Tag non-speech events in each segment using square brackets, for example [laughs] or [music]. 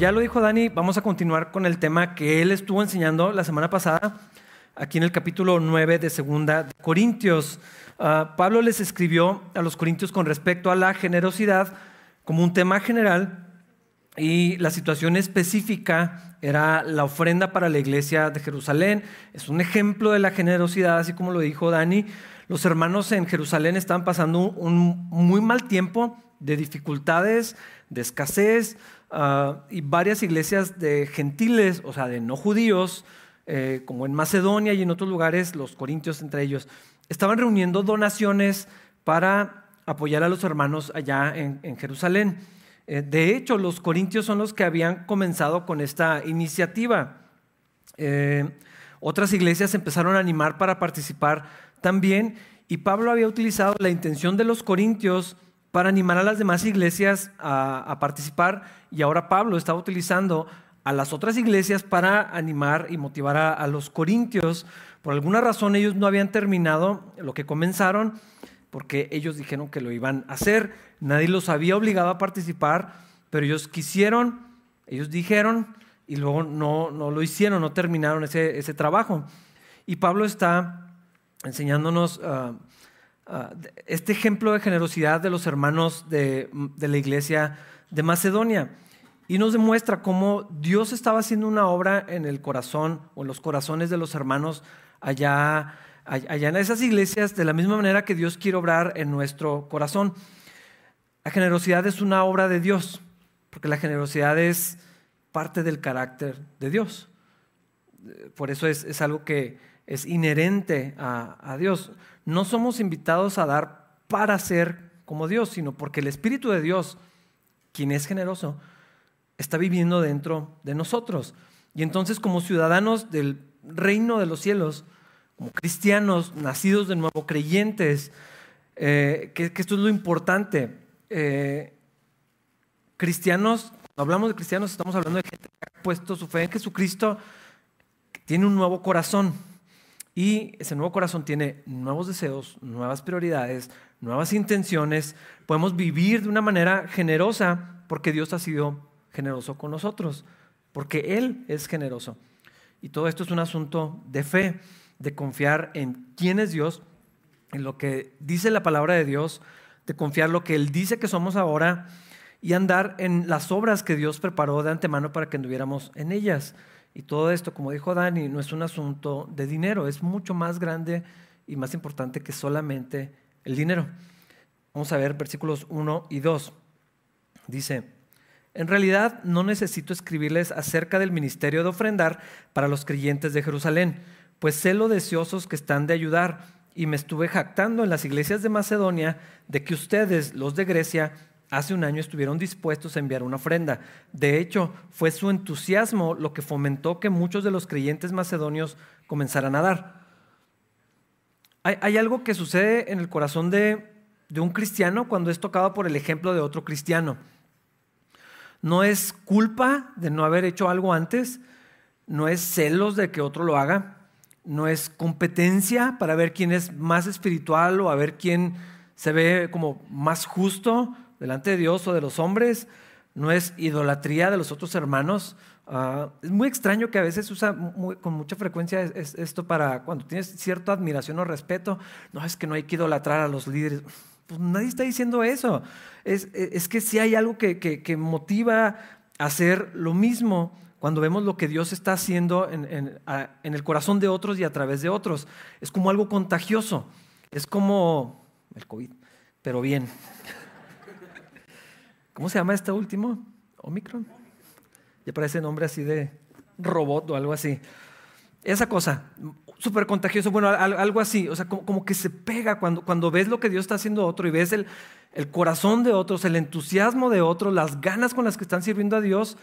ya lo dijo Dani, vamos a continuar con el tema que él estuvo enseñando la semana pasada, aquí en el capítulo 9 de Segunda Corintios. Ah, Pablo les escribió a los corintios con respecto a la generosidad como un tema general y la situación específica era la ofrenda para la iglesia de Jerusalén. Es un ejemplo de la generosidad, así como lo dijo Dani. Los hermanos en Jerusalén estaban pasando un muy mal tiempo de dificultades, de escasez, ah, y varias iglesias de gentiles, o sea, de no judíos, eh, como en Macedonia y en otros lugares, los corintios entre ellos, estaban reuniendo donaciones para apoyar a los hermanos allá en, Jerusalén. Eh, de hecho, los corintios son los que habían comenzado con esta iniciativa. Eh, otras iglesias empezaron a animar para participar también y Pablo había utilizado la intención de los corintios para animar a las demás iglesias a, participar y ahora Pablo estaba utilizando a las otras iglesias para animar y motivar a, los corintios. Por alguna razón ellos no habían terminado lo que comenzaron porque ellos dijeron que lo iban a hacer. Nadie los había obligado a participar, pero ellos quisieron, ellos dijeron y luego no, no lo hicieron, no terminaron ese, ese trabajo. Y Pablo está enseñándonos ah, ah, este ejemplo de generosidad de los hermanos de, de, la iglesia de Macedonia. Y nos demuestra cómo Dios estaba haciendo una obra en el corazón o en los corazones de los hermanos allá, allá en esas iglesias, de la misma manera que Dios quiere obrar en nuestro corazón. La generosidad es una obra de Dios, porque la generosidad es parte del carácter de Dios. Por eso es, es algo que, es inherente a, Dios. No somos invitados a dar para ser como Dios, sino porque el Espíritu de Dios, quien es generoso, está viviendo dentro de nosotros. Y entonces como ciudadanos del reino de los cielos, como cristianos nacidos de nuevo, creyentes, eh, que, esto es lo importante. Eh, cristianos, cuando hablamos de cristianos, estamos hablando de gente que ha puesto su fe en Jesucristo, tiene un nuevo corazón. Y ese nuevo corazón tiene nuevos deseos, nuevas prioridades, nuevas intenciones. Podemos vivir de una manera generosa porque Dios ha sido generoso con nosotros, porque Él es generoso. Y todo esto es un asunto de fe, de confiar en quién es Dios, en lo que dice la palabra de Dios, de confiar lo que Él dice que somos ahora y andar en las obras que Dios preparó de antemano para que anduviéramos en ellas. Y todo esto, como dijo Dani, no es un asunto de dinero, es mucho más grande y más importante que solamente el dinero. Vamos a ver versículos 1 y 2. Dice, en realidad no necesito escribirles acerca del ministerio de ofrendar para los creyentes de Jerusalén, pues sé lo deseosos que están de ayudar y me estuve jactando en las iglesias de Macedonia de que ustedes, los de Grecia, hace un año estuvieron dispuestos a enviar una ofrenda. De hecho, fue su entusiasmo lo que fomentó que muchos de los creyentes macedonios comenzaran a dar. Hay, algo que sucede en el corazón de, de un cristiano cuando es tocado por el ejemplo de otro cristiano. No es culpa de no haber hecho algo antes, no es celos de que otro lo haga, no es competencia para ver quién es más espiritual o a ver quién se ve como más justo delante de Dios o de los hombres, no es idolatría de los otros hermanos. Ah, es muy extraño que a veces usa con mucha frecuencia esto para cuando tienes cierta admiración o respeto. No, es que no hay que idolatrar a los líderes. Pues nadie está diciendo eso. Es, es que si hay algo que, que, motiva a hacer lo mismo cuando vemos lo que Dios está haciendo en, en, en el corazón de otros y a través de otros. Es como algo contagioso. Es como el COVID, pero bien. ¿Cómo se llama este último? Omicron. Ya parece nombre así de robot o algo así. Esa cosa, súper contagioso, bueno, algo así, o sea, como, que se pega cuando, cuando ves lo que Dios está haciendo a otro y ves el, el corazón de otros, el entusiasmo de otros, las ganas con las que están sirviendo a Dios.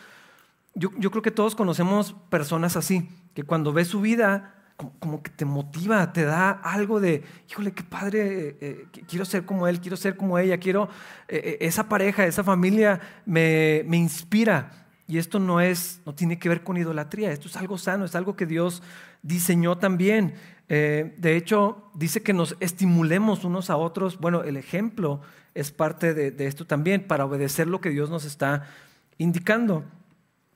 Yo, yo creo que todos conocemos personas así, que cuando ves su vida como, que te motiva, te da algo de, híjole, qué padre, eh, eh, quiero ser como él, quiero ser como ella, quiero, eh, esa pareja, esa familia me, me, inspira. Y esto no es, no tiene que ver con idolatría, esto es algo sano, es algo que Dios diseñó también. de hecho, dice que nos estimulemos unos a otros. Bueno, el ejemplo es parte de, de esto también, para obedecer lo que Dios nos está indicando.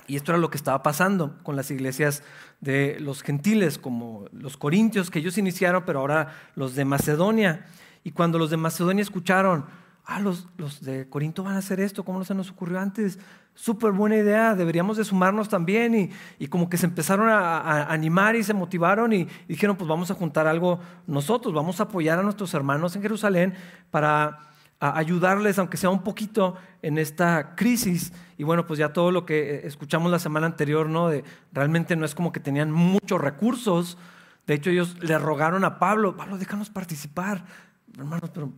Y esto era lo que estaba pasando con las iglesias de los gentiles, como los corintios que ellos iniciaron, pero ahora los de Macedonia. Y cuando los de Macedonia escucharon, ah, los, de Corinto van a hacer esto, ¿cómo no se nos ocurrió antes? Súper buena idea, deberíamos de sumarnos también. Y, y como que se empezaron a, animar y se motivaron y, y dijeron, pues vamos a juntar algo nosotros, vamos a apoyar a nuestros hermanos en Jerusalén para ayudarles, aunque sea un poquito, en esta crisis. Y bueno, pues ya todo lo que eh, escuchamos la semana anterior, ¿no? De, realmente no es como que tenían muchos recursos. De hecho, ellos le rogaron a Pablo, Pablo, déjanos participar. Hermanos, pero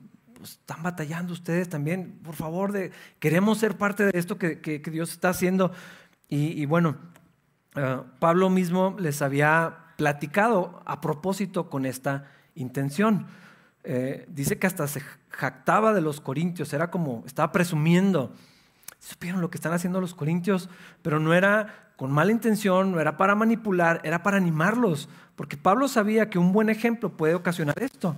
están batallando ustedes también. Por favor, de, queremos ser parte de esto que, Dios está haciendo. Y, bueno, uh, Pablo mismo les había platicado a propósito con esta intención. Eh, dice que hasta se jactaba de los corintios, era como, estaba presumiendo. Supieron lo que están haciendo los corintios, pero no era con mala intención, no era para manipular, era para animarlos, porque Pablo sabía que un buen ejemplo puede ocasionar esto.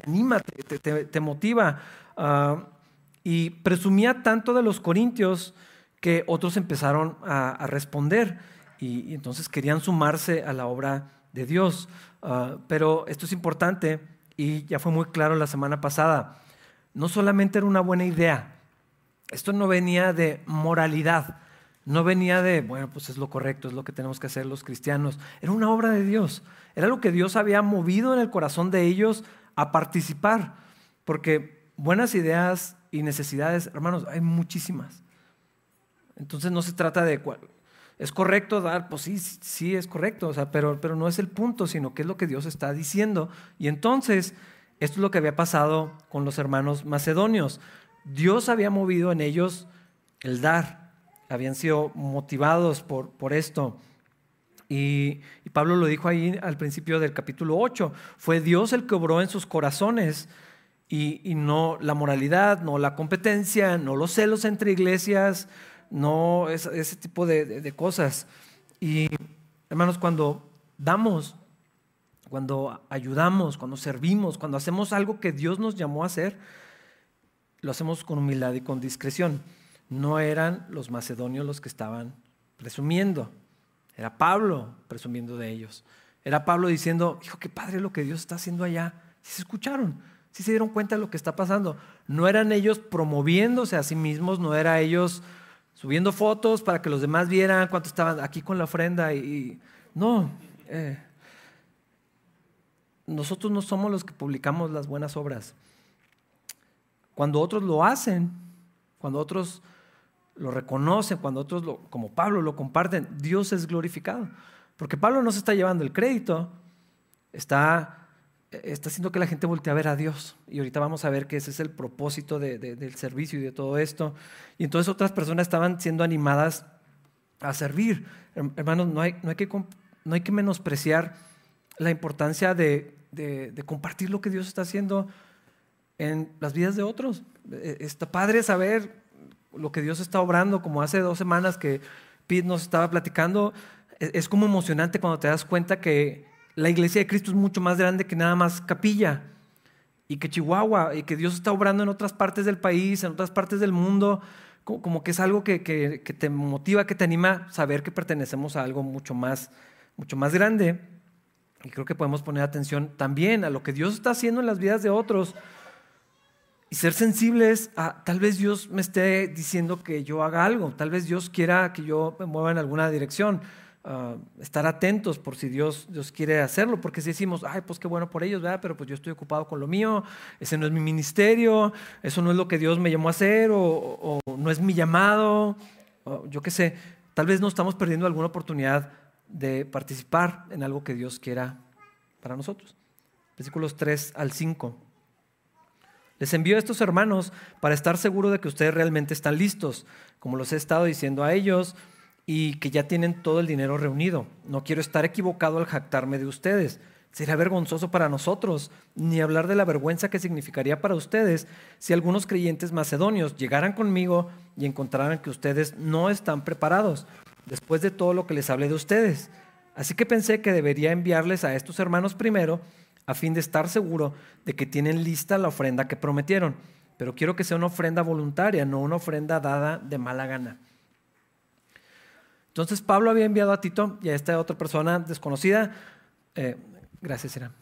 Te anima, te, motiva. Ah, y presumía tanto de los corintios que otros empezaron a, responder y, entonces querían sumarse a la obra de Dios. Ah, pero esto es importante y ya fue muy claro la semana pasada, no solamente era una buena idea, esto no venía de moralidad, no venía de, bueno, pues es lo correcto, es lo que tenemos que hacer los cristianos, era una obra de Dios, era lo que Dios había movido en el corazón de ellos a participar, porque buenas ideas y necesidades, hermanos, hay muchísimas. Entonces no se trata de ¿Es correcto dar? Pues sí, sí es correcto, o pero, pero no es el punto, sino que es lo que Dios está diciendo. Y entonces, esto es lo que había pasado con los hermanos macedonios. Dios había movido en ellos el dar, habían sido motivados por, por esto. Y, Pablo lo dijo ahí al principio del capítulo 8, fue Dios el que obró en sus corazones y, no la moralidad, no la competencia, no los celos entre iglesias, no ese tipo de, cosas. Y hermanos, cuando damos, cuando ayudamos, cuando servimos, cuando hacemos algo que Dios nos llamó a hacer, lo hacemos con humildad y con discreción. No eran los macedonios los que estaban presumiendo, era Pablo presumiendo de ellos. Era Pablo diciendo, hijo, qué padre lo que Dios está haciendo allá. Si se escucharon, si se dieron cuenta de lo que está pasando. No eran ellos promoviéndose a sí mismos, no era ellos subiendo fotos para que los demás vieran cuánto estaban aquí con la ofrenda. Y, no, eh, nosotros no somos los que publicamos las buenas obras. Cuando otros lo hacen, cuando otros lo reconocen, cuando otros, como Pablo, lo comparten, Dios es glorificado. Porque Pablo no se está llevando el crédito, está está haciendo que la gente voltee a ver a Dios. Y ahorita vamos a ver que ese es el propósito del servicio y de todo esto. Y entonces otras personas estaban siendo animadas a servir. Hermanos, no hay, no hay, que, no hay que menospreciar la importancia de, de, compartir lo que Dios está haciendo en las vidas de otros. E, está padre saber lo que Dios está obrando, como hace dos semanas que Pete nos estaba platicando. E, es como emocionante cuando te das cuenta que la iglesia de Cristo es mucho más grande que nada más capilla. Y que Chihuahua, y que Dios está obrando en otras partes del país, en otras partes del mundo, como que es algo que, te motiva, que te anima a saber que pertenecemos a algo mucho más, mucho más grande. Y creo que podemos poner atención también a lo que Dios está haciendo en las vidas de otros y ser sensibles a tal vez Dios me esté diciendo que yo haga algo, tal vez Dios quiera que yo me mueva en alguna dirección. Ah, estar atentos por si Dios, Dios quiere hacerlo, porque si decimos, ay, pues qué bueno por ellos, ¿verdad? pero pues yo estoy ocupado con lo mío, ese no es mi ministerio, eso no es lo que Dios me llamó a hacer, o, no es mi llamado, yo qué sé, tal vez no estamos perdiendo alguna oportunidad de participar en algo que Dios quiera para nosotros. Versículos 3 al 5. Les envío a estos hermanos para estar seguro de que ustedes realmente están listos, como los he estado diciendo a ellos y que ya tienen todo el dinero reunido. No quiero estar equivocado al jactarme de ustedes. Sería vergonzoso para nosotros, ni hablar de la vergüenza que significaría para ustedes si algunos creyentes macedonios llegaran conmigo y encontraran que ustedes no están preparados, después de todo lo que les hablé de ustedes. Así que pensé que debería enviarles a estos hermanos primero, a fin de estar seguro de que tienen lista la ofrenda que prometieron. Pero quiero que sea una ofrenda voluntaria, no una ofrenda dada de mala gana. Entonces Pablo había enviado a Tito y a esta otra persona desconocida. Eh, gracias, Irán.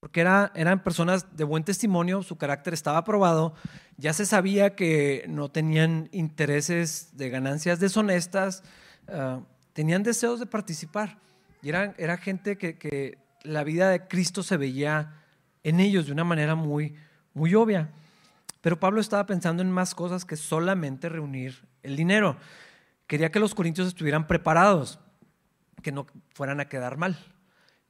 Porque era, eran personas de buen testimonio, su carácter estaba aprobado, ya se sabía que no tenían intereses de ganancias deshonestas, ah, tenían deseos de participar. Y eran, era gente que, que, la vida de Cristo se veía en ellos de una manera muy, muy obvia. Pero Pablo estaba pensando en más cosas que solamente reunir el dinero. Quería que los corintios estuvieran preparados, que no fueran a quedar mal,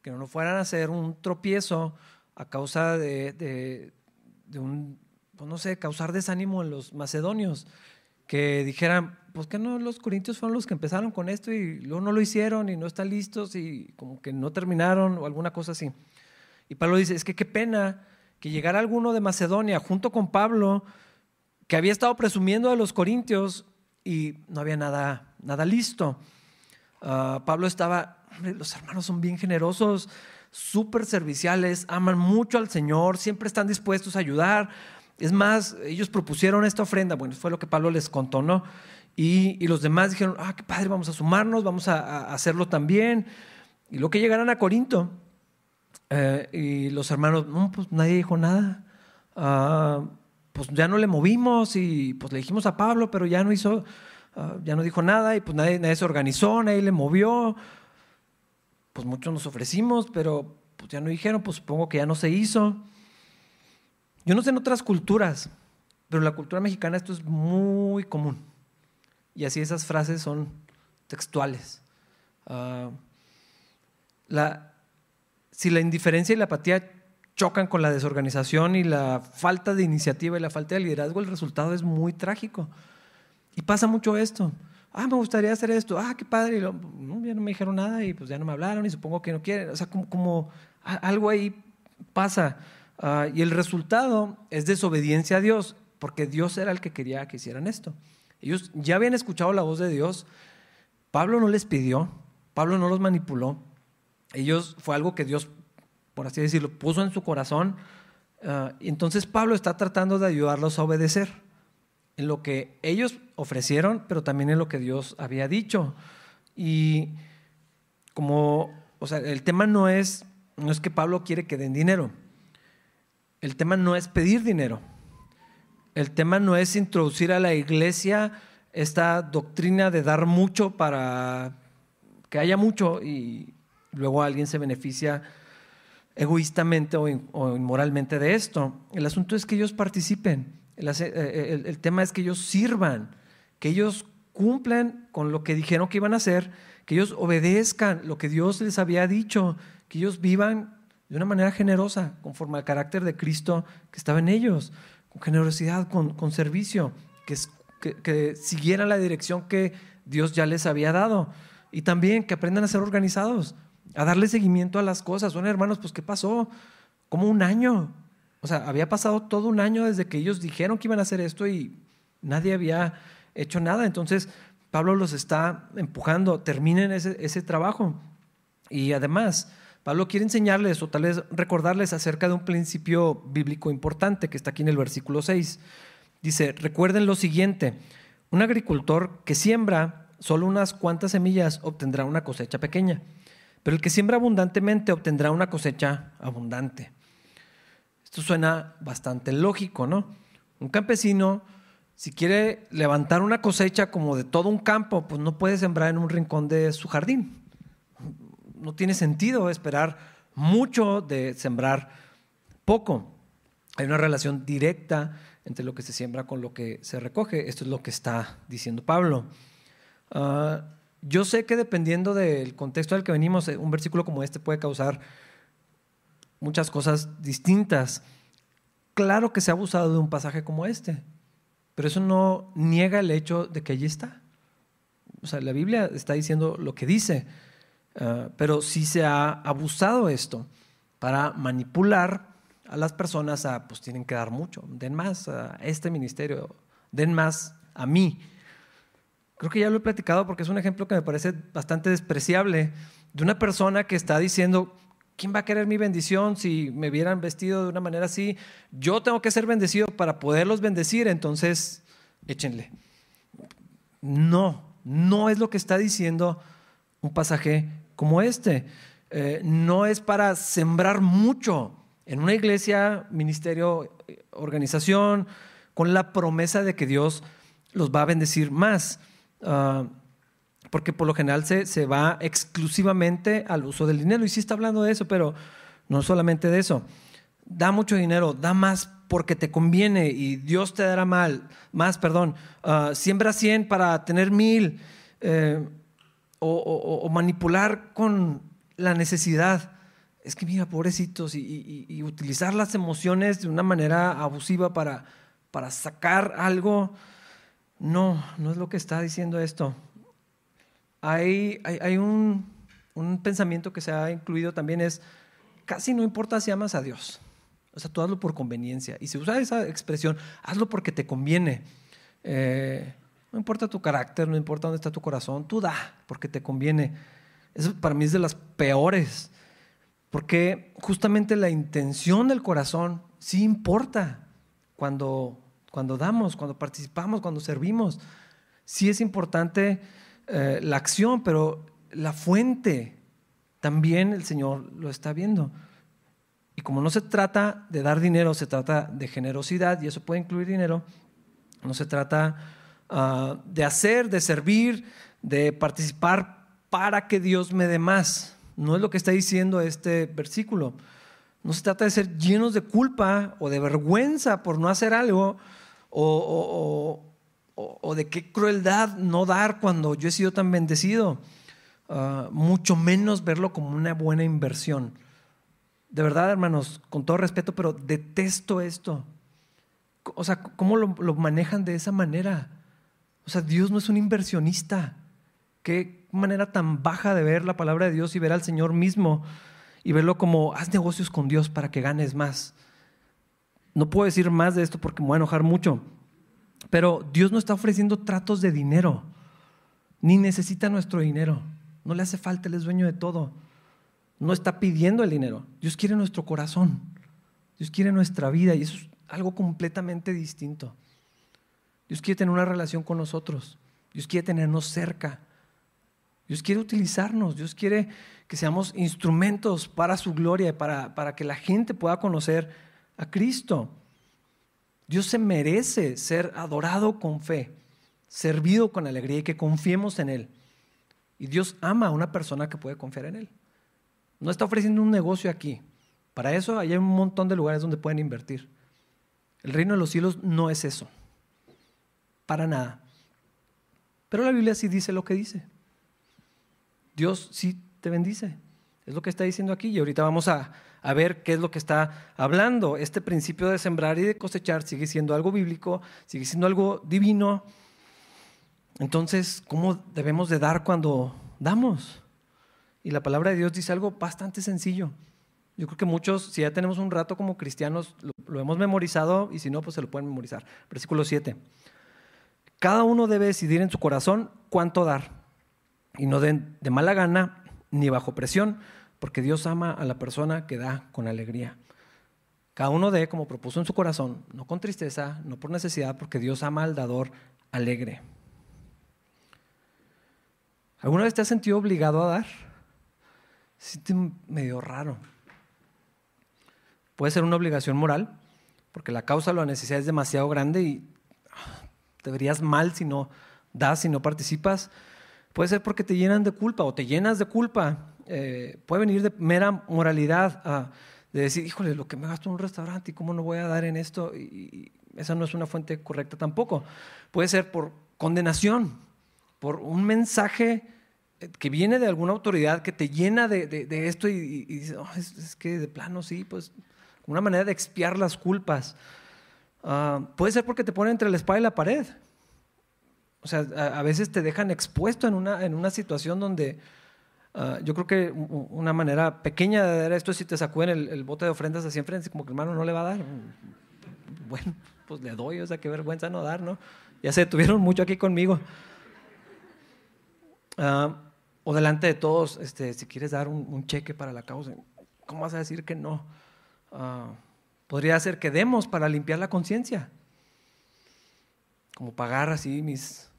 que no fueran a hacer un tropiezo a causa de, un, pues no sé, causar desánimo en los macedonios, que dijeran, pues que no, los corintios fueron los que empezaron con esto y luego no lo hicieron y no están listos y como que no terminaron o alguna cosa así. Y Pablo dice, es que qué pena que llegara alguno de Macedonia junto con Pablo, que había estado presumiendo a los corintios y no había nada, nada listo. Ah, Pablo estaba, los hermanos son bien generosos, súper serviciales, aman mucho al Señor, siempre están dispuestos a ayudar. Es más, ellos propusieron esta ofrenda, bueno, fue lo que Pablo les contó, ¿no? Y, los demás dijeron, ah, qué padre, vamos a sumarnos, vamos a, hacerlo también. Y lo que llegaran a Corinto, eh, y los hermanos, no, pues nadie dijo nada. Ah, pues ya no le movimos y pues le dijimos a Pablo, pero ya no hizo, ah, ya no dijo nada y pues nadie, nadie, se organizó, nadie le movió. Pues muchos nos ofrecimos, pero pues ya no dijeron, pues supongo que ya no se hizo. Yo no sé en otras culturas, pero en la cultura mexicana esto es muy común. Y así esas frases son textuales. La, si la indiferencia y la apatía chocan con la desorganización y la falta de iniciativa y la falta de liderazgo, el resultado es muy trágico. Y pasa mucho esto. Ah, me gustaría hacer esto. Ah, qué padre. ya no me dijeron nada y pues ya no me hablaron y supongo que no quieren. O sea, como, algo ahí pasa. Ah, y el resultado es desobediencia a Dios, porque Dios era el que quería que hicieran esto. Ellos ya habían escuchado la voz de Dios. Pablo no les pidió, Pablo no los manipuló, ellos fue algo que Dios, por así decirlo, puso en su corazón. Ah, entonces Pablo está tratando de ayudarlos a obedecer en lo que ellos ofrecieron, pero también en lo que Dios había dicho. Y como, o sea, el tema no es, no es que Pablo quiere que den dinero. El tema no es pedir dinero. El tema no es introducir a la iglesia esta doctrina de dar mucho para que haya mucho y luego alguien se beneficia egoístamente o, inmoralmente de esto. El asunto es que ellos participen, eh, eh, el, tema es que ellos sirvan, que ellos cumplan con lo que dijeron que iban a hacer, que ellos obedezcan lo que Dios les había dicho, que ellos vivan de una manera generosa, conforme al carácter de Cristo que estaba en ellos, con generosidad, con, servicio, que, que siguieran la dirección que Dios ya les había dado. Y también que aprendan a ser organizados a darle seguimiento a las cosas. Son hermanos, pues ¿qué pasó? Como un año. O sea, había pasado todo un año desde que ellos dijeron que iban a hacer esto y nadie había hecho nada. Entonces, Pablo los está empujando, terminen ese, ese trabajo. Y además, Pablo quiere enseñarles o tal vez recordarles acerca de un principio bíblico importante que está aquí en el versículo 6. Dice, recuerden lo siguiente, un agricultor que siembra solo unas cuantas semillas obtendrá una cosecha pequeña pero el que siembra abundantemente obtendrá una cosecha abundante. Esto suena bastante lógico, ¿no? Un campesino, si quiere levantar una cosecha como de todo un campo, pues no puede sembrar en un rincón de su jardín. No tiene sentido esperar mucho de sembrar poco. Hay una relación directa entre lo que se siembra con lo que se recoge. Esto es lo que está diciendo Pablo. Ah, yo sé que dependiendo del contexto al que venimos, eh, un versículo como este puede causar muchas cosas distintas. Claro que se ha abusado de un pasaje como este, pero eso no niega el hecho de que allí está. O sea, la Biblia está diciendo lo que dice, ah, pero sí se ha abusado esto para manipular a las personas a, pues tienen que dar mucho, den más a este ministerio, den más a mí. Creo que ya lo he platicado porque es un ejemplo que me parece bastante despreciable de una persona que está diciendo, ¿quién va a querer mi bendición si me vieran vestido de una manera así? Yo tengo que ser bendecido para poderlos bendecir, entonces échenle. No, no es lo que está diciendo un pasaje como este. Eh, no es para sembrar mucho en una iglesia, ministerio, organización, con la promesa de que Dios los va a bendecir más. Ah, porque por lo general se, se, va exclusivamente al uso del dinero. Y sí está hablando de eso, pero no solamente de eso. Da mucho dinero, da más porque te conviene y Dios te dará mal, más, perdón. Ah, siembra 100 para tener mil. Eh, o, manipular con la necesidad. Es que mira, pobrecitos, y, utilizar las emociones de una manera abusiva para, para sacar algo. No, no es lo que está diciendo esto. Hay, hay, un, un, pensamiento que se ha incluido también es, casi no importa si amas a Dios. O sea, tú hazlo por conveniencia. Y si usa esa expresión, hazlo porque te conviene. Eh, no importa tu carácter, no importa dónde está tu corazón, tú da porque te conviene. Eso para mí es de las peores. Porque justamente la intención del corazón sí importa cuando, cuando damos, cuando participamos, cuando servimos. Sí es importante eh, la acción, pero la fuente también el Señor lo está viendo. Y como no se trata de dar dinero, se trata de generosidad, y eso puede incluir dinero, no se trata Ah, de hacer, de servir, de participar para que Dios me dé más. No es lo que está diciendo este versículo. No se trata de ser llenos de culpa o de vergüenza por no hacer algo o, de qué crueldad no dar cuando yo he sido tan bendecido. Ah, mucho menos verlo como una buena inversión. De verdad, hermanos, con todo respeto, pero detesto esto. O sea, ¿cómo lo manejan de esa manera? O sea, Dios no es un inversionista. Qué manera tan baja de ver la palabra de Dios y ver al Señor mismo y verlo como haz negocios con Dios para que ganes más. No puedo decir más de esto porque me voy a enojar mucho, pero Dios no está ofreciendo tratos de dinero, ni necesita nuestro dinero. No le hace falta, Él es dueño de todo. No está pidiendo el dinero. Dios quiere nuestro corazón. Dios quiere nuestra vida y eso es algo completamente distinto. Dios quiere tener una relación con nosotros. Dios quiere tenernos cerca. Dios quiere utilizarnos. Dios quiere que seamos instrumentos para su gloria, para, para que la gente pueda conocer a Cristo. Dios se merece ser adorado con fe, servido con alegría y que confiemos en Él. Y Dios ama a una persona que puede confiar en Él. No está ofreciendo un negocio aquí. Para eso hay un montón de lugares donde pueden invertir. El reino de los cielos no es eso para nada. Pero la Biblia sí dice lo que dice. Dios sí te bendice. Es lo que está diciendo aquí y ahorita vamos a, ver qué es lo que está hablando. Este principio de sembrar y de cosechar sigue siendo algo bíblico, sigue siendo algo divino. Entonces, ¿cómo debemos de dar cuando damos? Y la palabra de Dios dice algo bastante sencillo. Yo creo que muchos, si ya tenemos un rato como cristianos, lo, lo hemos memorizado y si no, pues se lo pueden memorizar. Versículo 7. Cada uno debe decidir en su corazón cuánto dar y no den de mala gana ni bajo presión, porque Dios ama a la persona que da con alegría. Cada uno dé como propuso en su corazón, no con tristeza, no por necesidad, porque Dios ama al dador alegre. ¿Alguna vez te has sentido obligado a dar? Siente medio raro. Puede ser una obligación moral, porque la causa o la necesidad es demasiado grande y te verías mal si no das, si no participas. Puede ser porque te llenan de culpa o te llenas de culpa. Eh, puede venir de mera moralidad, de decir, híjole, lo que me gasto en un restaurante y cómo no voy a dar en esto. Y, esa no es una fuente correcta tampoco. Puede ser por condenación, por un mensaje eh, que viene de alguna autoridad que te llena de, esto y, dices, oh, es, que de plano sí, pues una manera de expiar las culpas. Ah, puede ser porque te ponen entre la espada y la pared. O sea, a, veces te dejan expuesto en una, en una situación donde ah, yo creo que una manera pequeña de dar esto es si te sacuden el, el bote de ofrendas así enfrente, como que hermano no le va a dar. Bueno, pues le doy, o sea, qué vergüenza no dar, ¿no? Ya se detuvieron mucho aquí conmigo. Ah, o delante de todos, este, si quieres dar un, cheque para la causa, ¿cómo vas a decir que no? Podría ser que demos para limpiar la conciencia. Como pagar así mis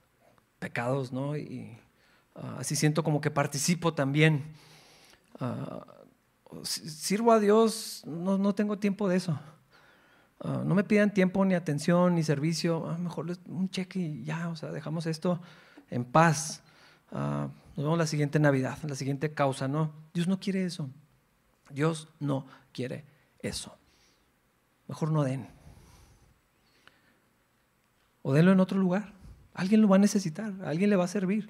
pecados, ¿no? Y ah, así siento como que participo también. Ah, sirvo a Dios, no, no, tengo tiempo de eso. Ah, no me pidan tiempo ni atención ni servicio, mejor un cheque y ya, o sea, dejamos esto en paz. nos vemos la siguiente Navidad, la siguiente causa, ¿no? Dios no quiere eso. Dios no quiere eso. Mejor no den. O denlo en otro lugar. Alguien lo va a necesitar, alguien le va a servir.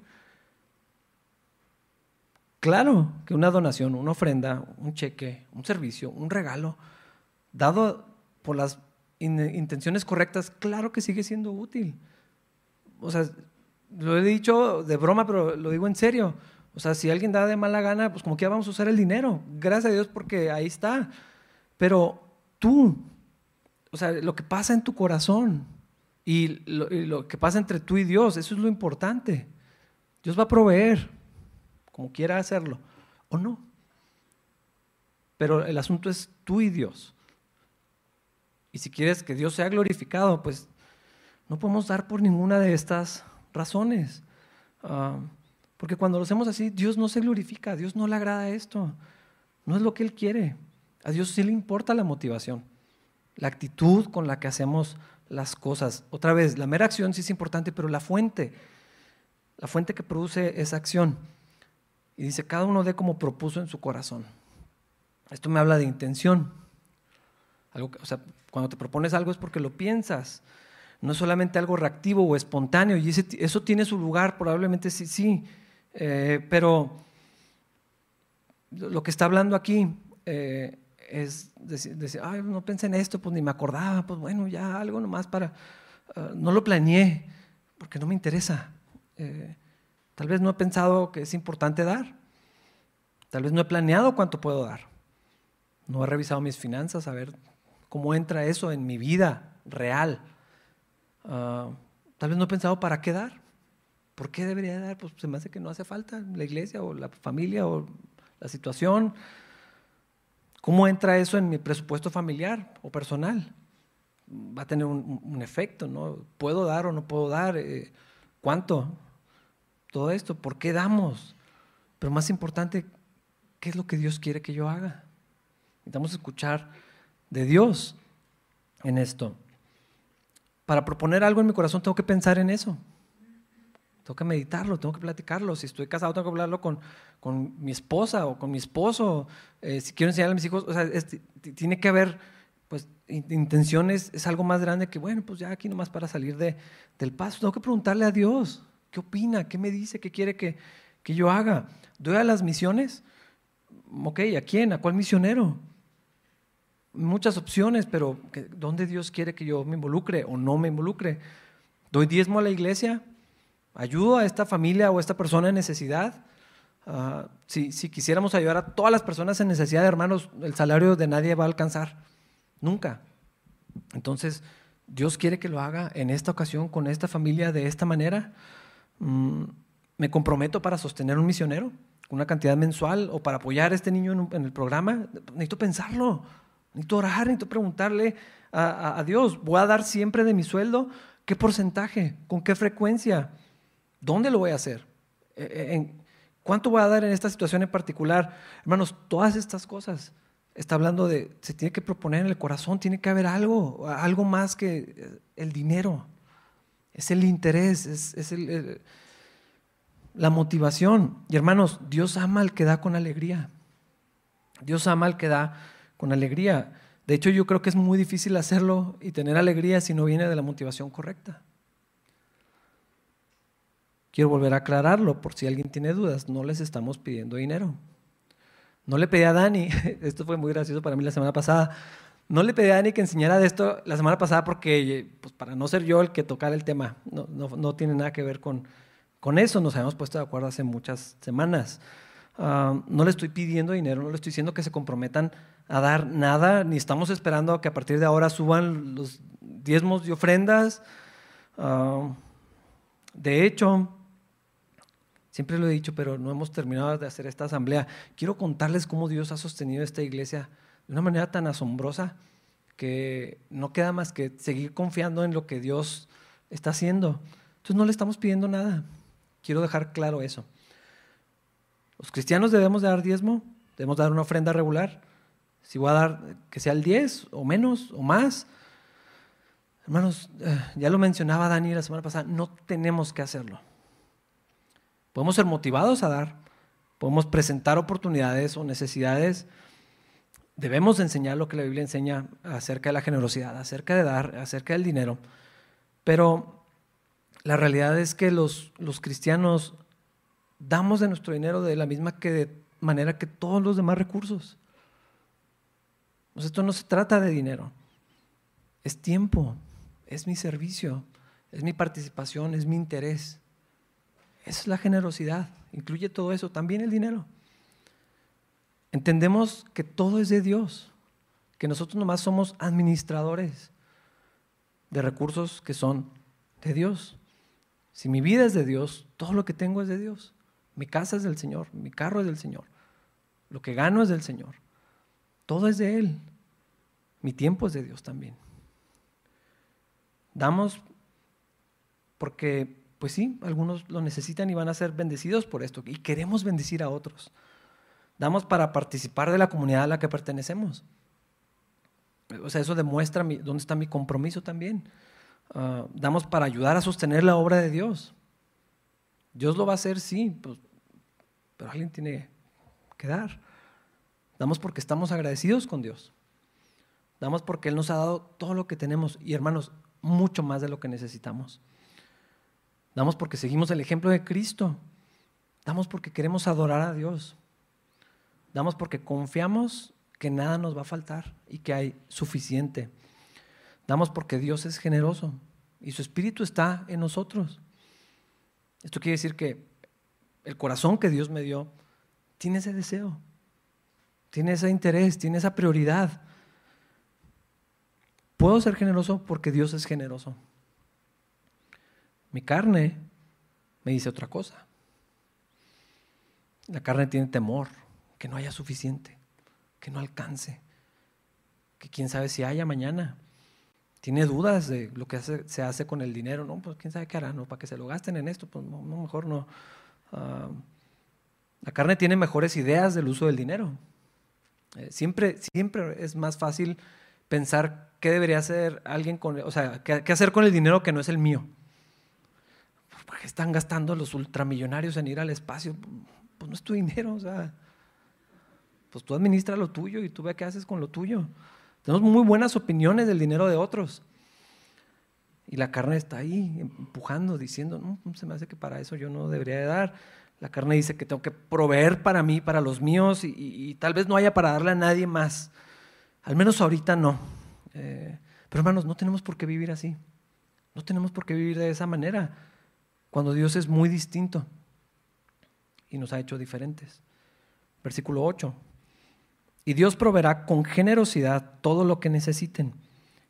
Claro que una donación, una ofrenda, un cheque, un servicio, un regalo, dado por las intenciones correctas, claro que sigue siendo útil. O sea, lo he dicho de broma, pero lo digo en serio. O sea, si alguien da de mala gana, pues como que ya vamos a usar el dinero. Gracias a Dios porque ahí está. Pero tú, o sea, lo que pasa en tu corazón y lo, que pasa entre tú y Dios, eso es lo importante. Dios va a proveer, como quiera hacerlo, o no. Pero el asunto es tú y Dios. Y si quieres que Dios sea glorificado, pues no podemos dar por ninguna de estas razones. Ah, porque cuando lo hacemos así, Dios no se glorifica, Dios no le agrada esto. No es lo que Él quiere. A Dios sí le importa la motivación, la actitud con la que hacemos las cosas. Otra vez, la mera acción sí es importante, pero la fuente, la fuente que produce esa acción. Y dice, cada uno dé como propuso en su corazón. Esto me habla de intención. Algo o sea, cuando te propones algo es porque lo piensas. No es solamente algo reactivo o espontáneo. Y eso tiene su lugar, probablemente sí, sí. Eh, pero lo que está hablando aquí eh, es decir, ay, no pensé en esto, pues ni me acordaba, pues bueno, ya algo nomás para... Ah, no lo planeé porque no me interesa. Eh, tal vez no he pensado que es importante dar. Tal vez no he planeado cuánto puedo dar. No he revisado mis finanzas a ver cómo entra eso en mi vida real. Ah, tal vez no he pensado para qué dar. ¿Por qué debería dar? Pues se me hace que no hace falta la iglesia o la familia o la situación. ¿Cómo entra eso en mi presupuesto familiar o personal? Va a tener un, efecto, ¿no? ¿Puedo dar o no puedo dar? Eh, ¿Cuánto? Todo esto, ¿por qué damos? Pero más importante, ¿qué es lo que Dios quiere que yo haga? Necesitamos escuchar de Dios en esto. Para proponer algo en mi corazón tengo que pensar en eso. Tengo que meditarlo, tengo que platicarlo. Si estoy casado, tengo que hablarlo con, con mi esposa o con mi esposo. Eh, si quiero enseñarle a mis hijos, o sea, tiene que haber, pues, intenciones, es algo más grande que, bueno, pues ya aquí nomás para salir de, del paso. Tengo que preguntarle a Dios, ¿qué opina? ¿Qué me dice? ¿Qué quiere que, que yo haga? ¿Doy a las misiones? Ok, ¿a quién? ¿A cuál misionero? Muchas opciones, pero ¿dónde Dios quiere que yo me involucre o no me involucre? ¿Doy diezmo a la iglesia? Ayudo a esta familia o a esta persona en necesidad. Ah, si, quisiéramos ayudar a todas las personas en necesidad, hermanos, el salario de nadie va a alcanzar. Nunca. Entonces, Dios quiere que lo haga en esta ocasión, con esta familia, de esta manera. Mm, me comprometo para sostener un misionero, una cantidad mensual, o para apoyar a este niño en, el programa. Necesito pensarlo, necesito orar, necesito preguntarle a Dios, ¿voy a dar siempre de mi sueldo? ¿Qué porcentaje? ¿Con qué frecuencia? ¿Dónde lo voy a hacer? Eh, eh, ¿En ¿Cuánto voy a dar en esta situación en particular? Hermanos, todas estas cosas está hablando de, se tiene que proponer en el corazón, tiene que haber algo, algo más que eh, el dinero. Es el interés, es, la motivación. Y hermanos, Dios ama al que da con alegría. Dios ama al que da con alegría. De hecho, yo creo que es muy difícil hacerlo y tener alegría si no viene de la motivación correcta. Quiero volver a aclararlo por si alguien tiene dudas, no les estamos pidiendo dinero. No le pedí a Dani, [laughs] esto fue muy gracioso para mí la semana pasada, no le pedí a Dani que enseñara de esto la semana pasada porque, pues para no ser yo el que tocara el tema, no, no, tiene nada que ver con, con eso, nos habíamos puesto de acuerdo hace muchas semanas. Ah, no le estoy pidiendo dinero, no le estoy diciendo que se comprometan a dar nada, ni estamos esperando que a partir de ahora suban los diezmos y ofrendas. Ah, de hecho, Siempre lo he dicho, pero no hemos terminado de hacer esta asamblea. Quiero contarles cómo Dios ha sostenido esta iglesia de una manera tan asombrosa que no queda más que seguir confiando en lo que Dios está haciendo. Entonces no le estamos pidiendo nada. quiero dejar claro eso. Los cristianos debemos dar diezmo, debemos dar una ofrenda regular. Si voy a dar que sea el 10 o menos o más, hermanos, eh, ya lo mencionaba Dani la semana pasada, no tenemos que hacerlo. Podemos ser motivados a dar, podemos presentar oportunidades o necesidades. Debemos enseñar lo que la Biblia enseña acerca de la generosidad, acerca de dar, acerca del dinero. Pero la realidad es que los, los cristianos damos de nuestro dinero de la misma que manera que todos los demás recursos. Esto no se trata de dinero, es tiempo, es mi servicio, es mi participación, es mi interés. Es la generosidad, incluye todo eso, también el dinero. Entendemos que todo es de Dios, que nosotros nomás somos administradores de recursos que son de Dios. Si mi vida es de Dios, todo lo que tengo es de Dios. Mi casa es del Señor, mi carro es del Señor, lo que gano es del Señor. Todo es de Él. Mi tiempo es de Dios también. Damos porque, pues sí, algunos lo necesitan y van a ser bendecidos por esto. Y queremos bendecir a otros. Damos para participar de la comunidad a la que pertenecemos. O sea, eso demuestra dónde está mi compromiso también. Ah, damos para ayudar a sostener la obra de Dios. Dios lo va a hacer, sí, pues, pero alguien tiene que dar. Damos porque estamos agradecidos con Dios. Damos porque Él nos ha dado todo lo que tenemos y hermanos, mucho más de lo que necesitamos. Damos porque seguimos el ejemplo de Cristo. Damos porque queremos adorar a Dios. Damos porque confiamos que nada nos va a faltar y que hay suficiente. Damos porque Dios es generoso y su espíritu está en nosotros. Esto quiere decir que el corazón que Dios me dio tiene ese deseo, tiene ese interés, tiene esa prioridad. Puedo ser generoso porque Dios es generoso. Mi carne me dice otra cosa. La carne tiene temor, que no haya suficiente, que no alcance, que quién sabe si haya mañana tiene dudas de lo que se hace con el dinero, no, pues quién sabe qué hará, ¿no? Para que se lo gasten en esto, pues no, mejor no. Ah, la carne tiene mejores ideas del uso del dinero. Eh, siempre, siempre es más fácil pensar qué debería hacer alguien con, o sea, qué hacer con el dinero que no es el mío. ¿Por qué están gastando los ultramillonarios en ir al espacio? Pues no es tu dinero, o sea, pues tú administra lo tuyo y tú ve qué haces con lo tuyo. Tenemos muy buenas opiniones del dinero de otros. Y la carne está ahí empujando, diciendo, no, se me hace que para eso yo no debería de dar. La carne dice que tengo que proveer para mí, para los míos, y, tal vez no haya para darle a nadie más. Al menos ahorita no. Eh, pero hermanos, no tenemos por qué vivir así. No tenemos por qué vivir de esa manera, cuando Dios es muy distinto y nos ha hecho diferentes. Versículo 8. Y Dios proveerá con generosidad todo lo que necesiten.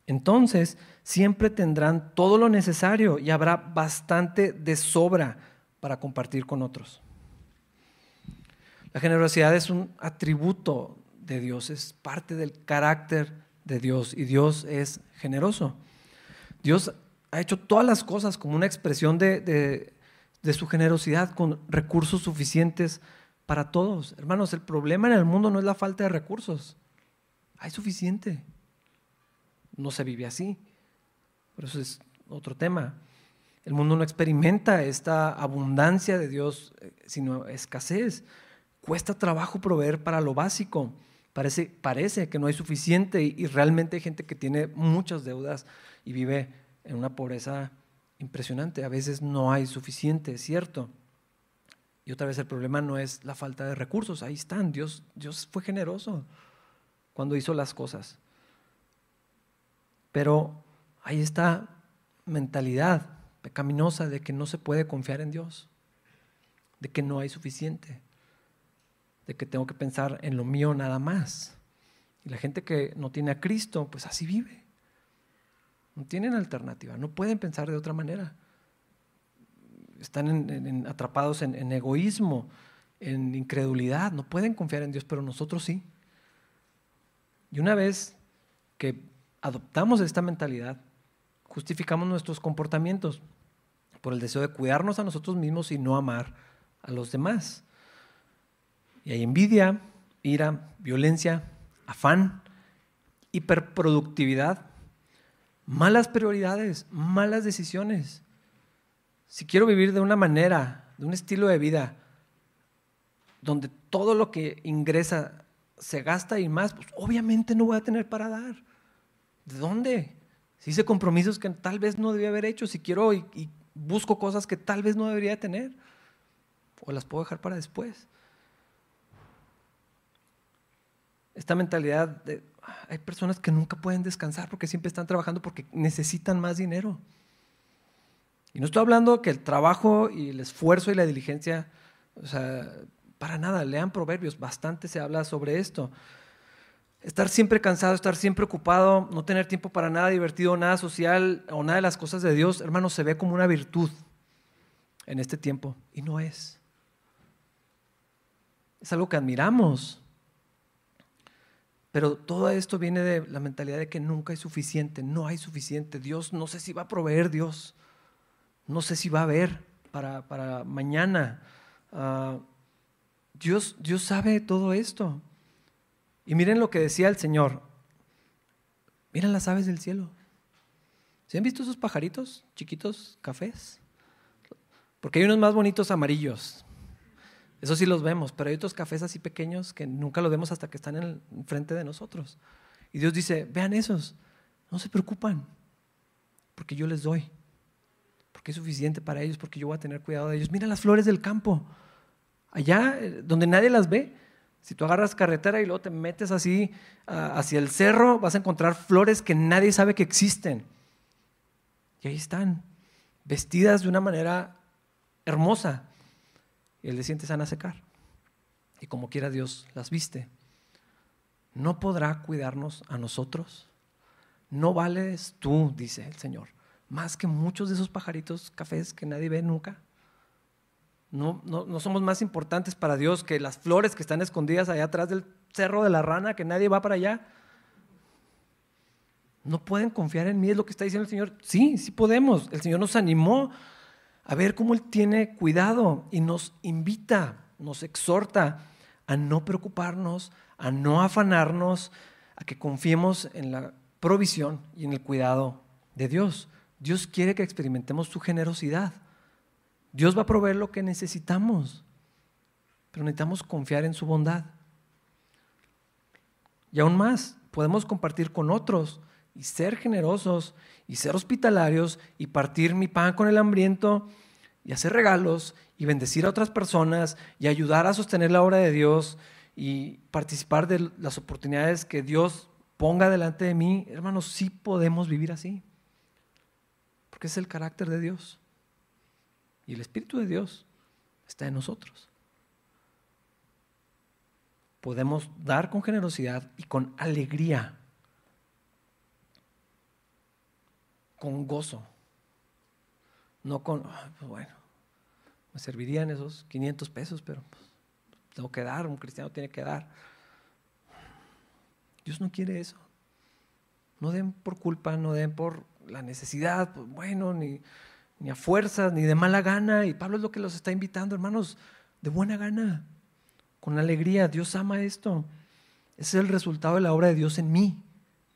Entonces siempre tendrán todo lo necesario y habrá bastante de sobra para compartir con otros. La generosidad es un atributo de Dios, es parte del carácter de Dios y Dios es generoso. Dios ha hecho todas las cosas como una expresión de, su generosidad con recursos suficientes para todos. Hermanos, el problema en el mundo no es la falta de recursos. Hay suficiente. No se vive así. Pero eso es otro tema. El mundo no experimenta esta abundancia de Dios, eh, sino escasez. Cuesta trabajo proveer para lo básico. Parece, parece que no hay suficiente y, y realmente hay gente que tiene muchas deudas y vive en una pobreza impresionante. A veces no hay suficiente, es cierto. Y otra vez el problema no es la falta de recursos, ahí están, Dios, Dios fue generoso cuando hizo las cosas. Pero hay esta mentalidad pecaminosa de que no se puede confiar en Dios, de que no hay suficiente, de que tengo que pensar en lo mío nada más. Y la gente que no tiene a Cristo, pues así vive. No tienen alternativa, no pueden pensar de otra manera están atrapados en, egoísmo, en incredulidad, no pueden confiar en Dios, pero nosotros sí. Y una vez que adoptamos esta mentalidad, justificamos nuestros comportamientos. por el deseo de cuidarnos a nosotros mismos y no amar a los demás. Y hay envidia, ira, violencia, afán, hiperproductividad, malas prioridades, malas decisiones. Si quiero vivir de una manera, de un estilo de vida, donde todo lo que ingresa se gasta y más, pues obviamente no voy a tener para dar. ¿De dónde? Si hice compromisos que tal vez no debía haber hecho, si quiero y, y busco cosas que tal vez no debería tener, o las puedo dejar para después. Esta mentalidad de, hay personas que nunca pueden descansar porque siempre están trabajando porque necesitan más dinero. Y no estoy hablando que el trabajo y el esfuerzo y la diligencia, o sea, para nada, lean proverbios, bastante se habla sobre esto. Estar siempre cansado, estar siempre ocupado, no tener tiempo para nada divertido, nada social o nada de las cosas de Dios, hermano, se ve como una virtud en este tiempo y no es. Es algo que admiramos. Pero todo esto viene de la mentalidad de que nunca hay suficiente, no hay suficiente. Dios, no sé si va a proveer Dios, no sé si va a haber para, mañana. Ah, Dios, Dios sabe todo esto. Y miren lo que decía el Señor. Miren las aves del cielo. ¿Se han visto esos pajaritos chiquitos, cafés? Porque hay unos más bonitos amarillos. Eso sí los vemos, pero hay otros cafés así pequeños que nunca los vemos hasta que están en frente de nosotros. Y Dios dice, vean esos, no se preocupan, porque yo les doy, porque es suficiente para ellos, porque yo voy a tener cuidado de ellos. Mira las flores del campo, allá eh, donde nadie las ve. Si tú agarras carretera y luego te metes así hacia el cerro, vas a encontrar flores que nadie sabe que existen. Y ahí están, vestidas de una manera hermosa. El día siguiente se van a secar. Y como quiera Dios las viste. ¿No podrá cuidarnos a nosotros? ¿No vales tú, dice el Señor, más que muchos de esos pajaritos cafés que nadie ve nunca? No, no, somos más importantes para Dios que las flores que están escondidas allá atrás del cerro de la rana, que nadie va para allá. No pueden confiar en mí, es lo que está diciendo el Señor. Sí, sí podemos. El Señor nos animó a ver cómo Él tiene cuidado y nos invita, nos exhorta a no preocuparnos, a no afanarnos, a que confiemos en la provisión y en el cuidado de Dios. Dios quiere que experimentemos su generosidad. Dios va a proveer lo que necesitamos, pero necesitamos confiar en su bondad. Y aún más, podemos compartir con otros y ser generosos y ser hospitalarios y partir mi pan con el hambriento y hacer regalos y bendecir a otras personas y ayudar a sostener la obra de Dios y participar de las oportunidades que Dios ponga delante de mí, hermanos, sí podemos vivir así. Porque es el carácter de Dios. Y el Espíritu de Dios está en nosotros. Podemos dar con generosidad y con alegría, con gozo, no con, pues bueno, me servirían esos 500 pesos, pero pues, tengo que dar, un cristiano tiene que dar. Dios no quiere eso. No den por culpa, no den por la necesidad, pues bueno, ni a fuerzas, ni de mala gana. Y Pablo es lo que los está invitando, hermanos, de buena gana, con alegría. Dios ama esto. Ese es el resultado de la obra de Dios en mí.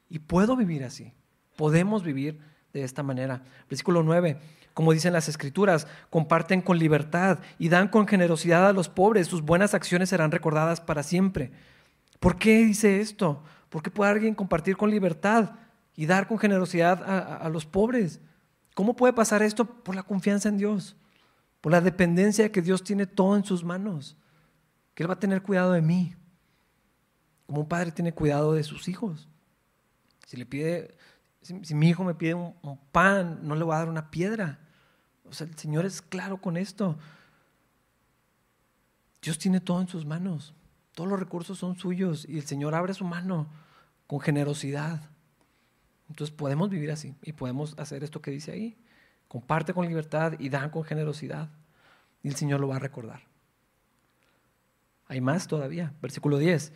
Y puedo vivir así. Podemos vivir de esta manera. Versículo 9. Como dicen las escrituras, comparten con libertad y dan con generosidad a los pobres. Sus buenas acciones serán recordadas para siempre. ¿Por qué dice esto? ¿Por qué puede alguien compartir con libertad y dar con generosidad a, los pobres? ¿Cómo puede pasar esto? Por la confianza en Dios, por la dependencia de que Dios tiene todo en sus manos, que Él va a tener cuidado de mí, como un padre tiene cuidado de sus hijos. Si le pide, si, mi hijo me pide un, un, pan, no le voy a dar una piedra. O sea, el Señor es claro con esto. Dios tiene todo en sus manos. Todos los recursos son suyos y el Señor abre su mano con generosidad. Entonces podemos vivir así y podemos hacer esto que dice ahí. Comparte con libertad y dan con generosidad. Y el Señor lo va a recordar. Hay más todavía. Versículo 10.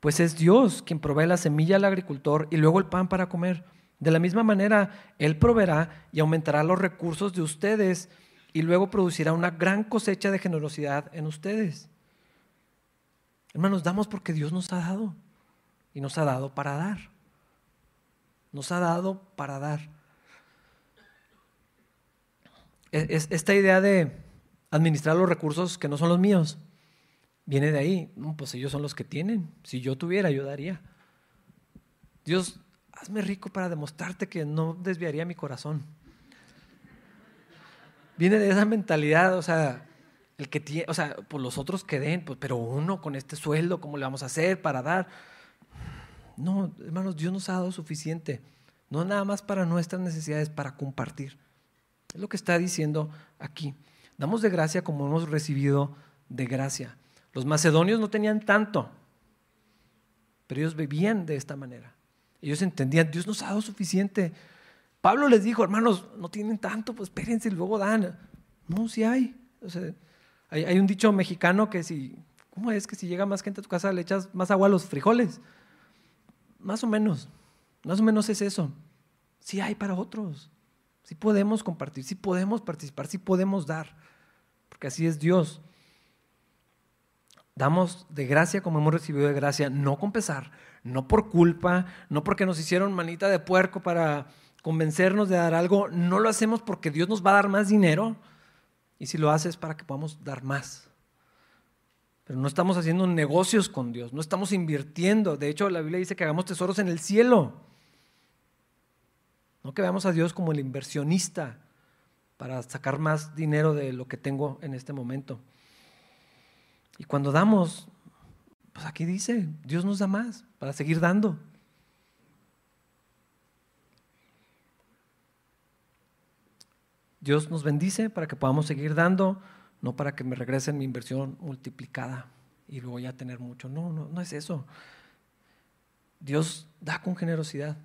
Pues es Dios quien provee la semilla al agricultor y luego el pan para comer. De la misma manera, Él proveerá y aumentará los recursos de ustedes y luego producirá una gran cosecha de generosidad en ustedes. Hermanos, damos porque Dios nos ha dado y nos ha dado para dar. Nos ha dado para dar. esta idea de administrar los recursos que no son los míos viene de ahí. pues ellos son los que tienen. Si yo tuviera, ayudaría. Dios, hazme rico para demostrarte que no desviaría mi corazón. Viene de esa mentalidad, o sea, el que tiene, o sea, pues los otros que den, pues, pero uno con este sueldo, ¿cómo le vamos a hacer para dar? No, hermanos, Dios nos ha dado suficiente. No nada más para nuestras necesidades, para compartir. Es lo que está diciendo aquí. Damos de gracia como hemos recibido de gracia. Los macedonios no tenían tanto, pero ellos vivían de esta manera. Ellos entendían, Dios nos ha dado suficiente. Pablo les dijo, hermanos, no tienen tanto, pues espérense y luego dan. No, sí hay. hay. Hay un dicho mexicano que si, ¿cómo es que si llega más gente a tu casa le echas más agua a los frijoles? Más o menos, más o menos es eso. Sí hay para otros. Sí podemos compartir, sí podemos participar, sí podemos dar, porque así es Dios. Damos de gracia como hemos recibido de gracia, no con pesar, no por culpa, no porque nos hicieron manita de puerco para convencernos de dar algo, no lo hacemos porque Dios nos va a dar más dinero y si lo haces para que podamos dar más. Pero no estamos haciendo negocios con Dios, no estamos invirtiendo. De hecho, la Biblia dice que hagamos tesoros en el cielo. No que veamos a Dios como el inversionista para sacar más dinero de lo que tengo en este momento. Y cuando damos, pues aquí dice, Dios nos da más para seguir dando. Dios nos bendice para que podamos seguir dando, no para que me regresen mi inversión multiplicada y voy a tener mucho. No, no, no es eso. Dios da con generosidad.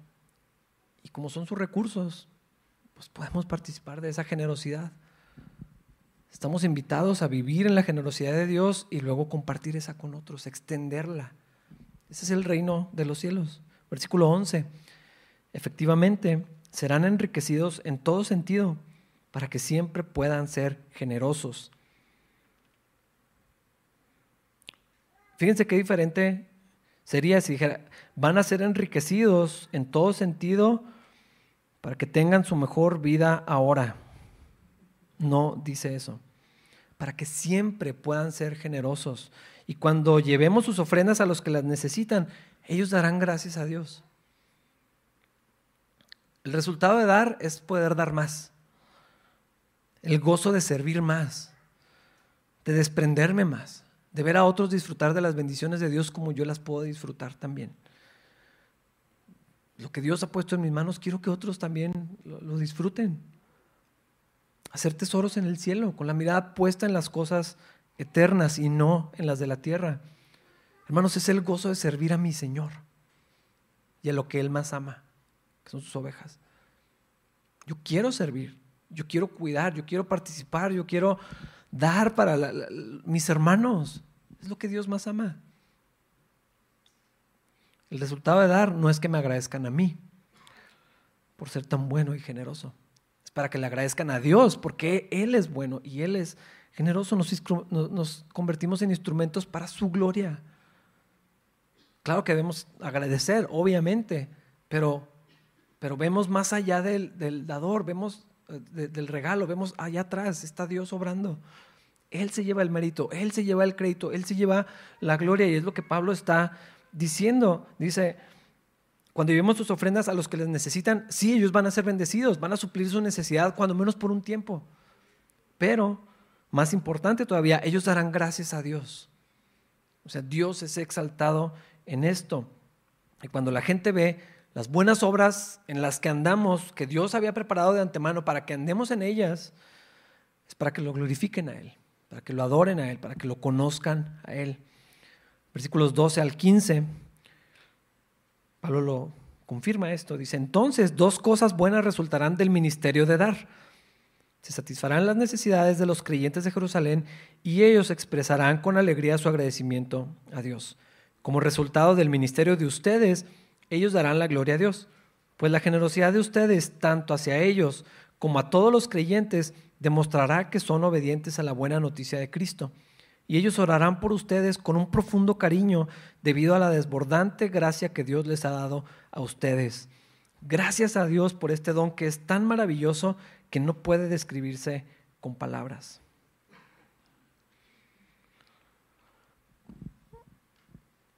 Y como son sus recursos, pues podemos participar de esa generosidad. Estamos invitados a vivir en la generosidad de Dios y luego compartir esa con otros, extenderla. Ese es el reino de los cielos. Versículo 11. Efectivamente, serán enriquecidos en todo sentido para que siempre puedan ser generosos. Fíjense qué diferente sería si dijera, van a ser enriquecidos en todo sentido para que tengan su mejor vida ahora. No dice eso. Para que siempre puedan ser generosos. Y cuando llevemos sus ofrendas a los que las necesitan, ellos darán gracias a Dios. El resultado de dar es poder dar más. El gozo de servir más. De desprenderme más de ver a otros disfrutar de las bendiciones de Dios como yo las puedo disfrutar también. Lo que Dios ha puesto en mis manos, quiero que otros también lo, disfruten. Hacer tesoros en el cielo, con la mirada puesta en las cosas eternas y no en las de la tierra. Hermanos, es el gozo de servir a mi Señor y a lo que Él más ama, que son sus ovejas. Yo quiero servir, yo quiero cuidar, yo quiero participar, yo quiero dar para mis hermanos. Es lo que Dios más ama. El resultado de dar no es que me agradezcan a mí por ser tan bueno y generoso. Para que le agradezcan a Dios porque Él es bueno y Él es generoso. Nos, convertimos en instrumentos para su gloria. Claro que debemos agradecer, obviamente, pero, pero vemos más allá del, del dador, vemos del regalo, vemos allá atrás, está Dios obrando. Él se lleva el mérito, Él se lleva el crédito, Él se lleva la gloria y es lo que Pablo está diciendo. Dice, cuando llevemos sus ofrendas a los que les necesitan, sí, ellos van a ser bendecidos, van a suplir su necesidad, cuando menos por un tiempo. Pero, más importante todavía, ellos darán gracias a Dios. O sea, Dios es exaltado en esto. Y cuando la gente ve las buenas obras en las que andamos, que Dios había preparado de antemano para que andemos en ellas, es para que lo glorifiquen a Él, para que lo adoren a Él, para que lo conozcan a Él. Versículos 12 al 15, Pablo lo confirma esto, dice, entonces dos cosas buenas resultarán del ministerio de dar. Se satisfarán las necesidades de los creyentes de Jerusalén y ellos expresarán con alegría su agradecimiento a Dios. Como resultado del ministerio de ustedes, ellos darán la gloria a Dios. Pues la generosidad de ustedes, tanto hacia ellos como a todos los creyentes, demostrará que son obedientes a la buena noticia de Cristo. Y ellos orarán por ustedes con un profundo cariño debido a la desbordante gracia que Dios les ha dado a ustedes. Gracias a Dios por este don que es tan maravilloso que no puede describirse con palabras.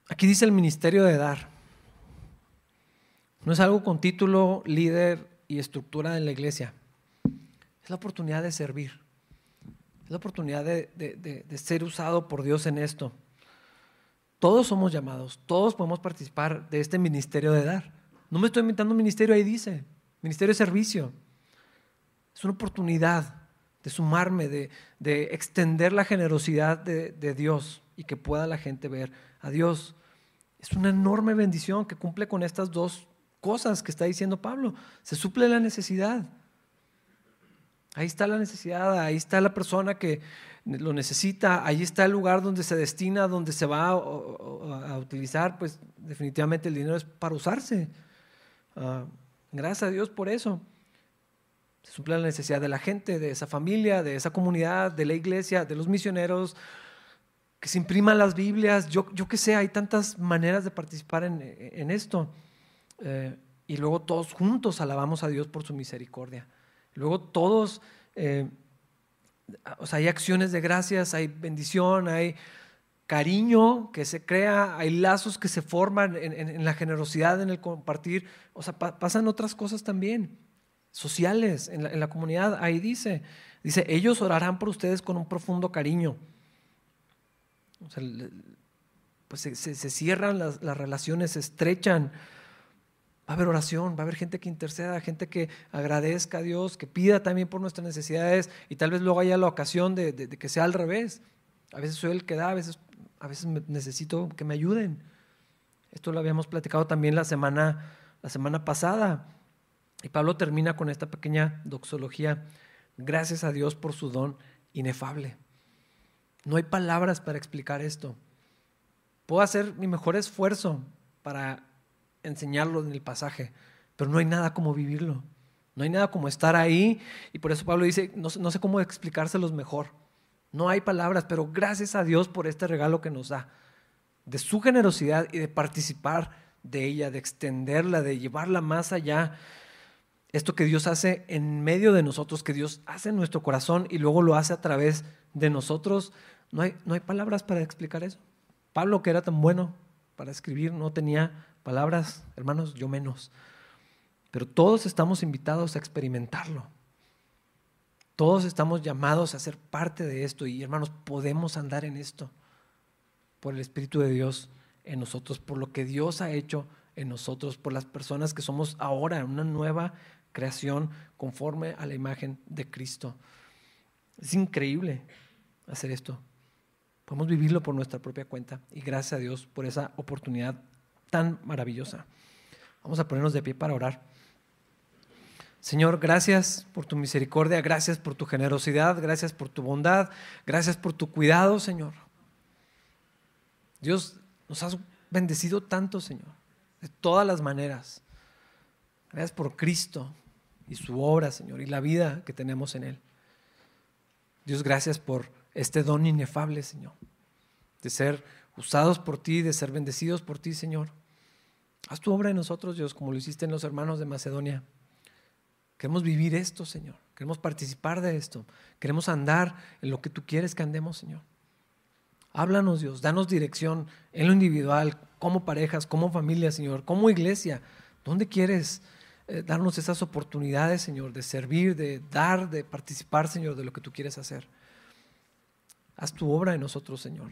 Aquí dice el ministerio de dar. No es algo con título, líder y estructura en la iglesia. Es la oportunidad de servir. Es la oportunidad de, ser usado por Dios en esto. Todos somos llamados, todos podemos participar de este ministerio de dar. No me estoy inventando un ministerio, ahí dice, ministerio de servicio. Es una oportunidad de sumarme, de, extender la generosidad de, de, Dios y que pueda la gente ver a Dios. Es una enorme bendición que cumple con estas dos cosas que está diciendo Pablo. Se suple la necesidad. Ahí está la necesidad, ahí está la persona que lo necesita, ahí está el lugar donde se destina, donde se va a, utilizar, pues definitivamente el dinero es para usarse. Ah, gracias a Dios por eso. Se suple la necesidad de la gente, de esa familia, de esa comunidad, de la iglesia, de los misioneros, que se impriman las Biblias. Yo, yo que sé, hay tantas maneras de participar en, esto. Eh, y luego todos juntos alabamos a Dios por su misericordia. Luego todos, eh, o sea, hay acciones de gracias, hay bendición, hay cariño que se crea, hay lazos que se forman en, la generosidad, en el compartir. O sea, pasan otras cosas también, sociales, en la, comunidad. Ahí dice, dice, ellos orarán por ustedes con un profundo cariño. O sea, pues se, cierran las relaciones, se estrechan. Va a haber oración, va a haber gente que interceda, gente que agradezca a Dios, que pida también por nuestras necesidades y tal vez luego haya la ocasión de, que sea al revés. A veces soy el que da, a veces, a veces necesito que me ayuden. Esto lo habíamos platicado también la semana, la semana pasada. Y Pablo termina con esta pequeña doxología. Gracias a Dios por su don inefable. No hay palabras para explicar esto. Puedo hacer mi mejor esfuerzo para enseñarlo en el pasaje, pero no hay nada como vivirlo. No hay nada como estar ahí y por eso Pablo dice, no, sé cómo explicárselos mejor. No hay palabras, pero gracias a Dios por este regalo que nos da, de su generosidad y de participar de ella, de extenderla, de llevarla más allá. Esto que Dios hace en medio de nosotros, que Dios hace en nuestro corazón y luego lo hace a través de nosotros, no hay, no hay palabras para explicar eso. Pablo, que era tan bueno para escribir, no tenía palabras, hermanos, yo menos. Pero todos estamos invitados a experimentarlo. Todos estamos llamados a ser parte de esto y hermanos, podemos andar en esto por el Espíritu de Dios en nosotros, por lo que Dios ha hecho en nosotros, por las personas que somos ahora una nueva creación conforme a la imagen de Cristo. Es increíble hacer esto. Podemos vivirlo por nuestra propia cuenta y gracias a Dios por esa oportunidad tan maravillosa. Vamos a ponernos de pie para orar. Señor, gracias por tu misericordia, gracias por tu generosidad, gracias por tu bondad, gracias por tu cuidado, Señor. Dios, nos has bendecido tanto, Señor, de todas las maneras. Gracias por Cristo y su obra, Señor, y la vida que tenemos en Él. Dios, gracias por este don inefable, Señor, de ser usados por ti, de ser bendecidos por ti, Señor. Haz tu obra en nosotros, Dios, como lo hiciste en los hermanos de Macedonia. Queremos vivir esto, Señor. Queremos participar de esto. Queremos andar en lo que tú quieres que andemos, Señor. Háblanos, Dios. Danos dirección en lo individual, como parejas, como familia, Señor, como iglesia. ¿Dónde quieres eh, darnos esas oportunidades, Señor, de servir, de dar, de participar, Señor, de lo que tú quieres hacer? Haz tu obra en nosotros, Señor,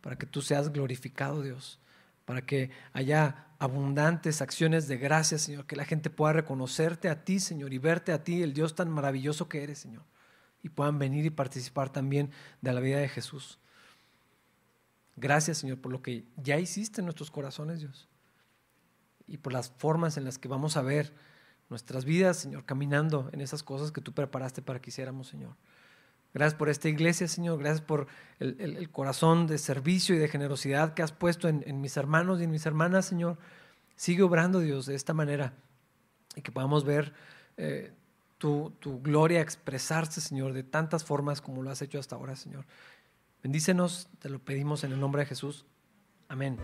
para que tú seas glorificado, Dios para que haya abundantes acciones de gracia, Señor, que la gente pueda reconocerte a ti, Señor, y verte a ti, el Dios tan maravilloso que eres, Señor, y puedan venir y participar también de la vida de Jesús. Gracias, Señor, por lo que ya hiciste en nuestros corazones, Dios, y por las formas en las que vamos a ver nuestras vidas, Señor, caminando en esas cosas que tú preparaste para que hiciéramos, Señor. Gracias por esta iglesia, Señor. Gracias por el, corazón de servicio y de generosidad que has puesto en, mis hermanos y en mis hermanas, Señor. Sigue obrando, Dios, de esta manera y que podamos ver eh, tu, tu gloria expresarse, Señor, de tantas formas como lo has hecho hasta ahora, Señor. Bendícenos, te lo pedimos en el nombre de Jesús. Amén.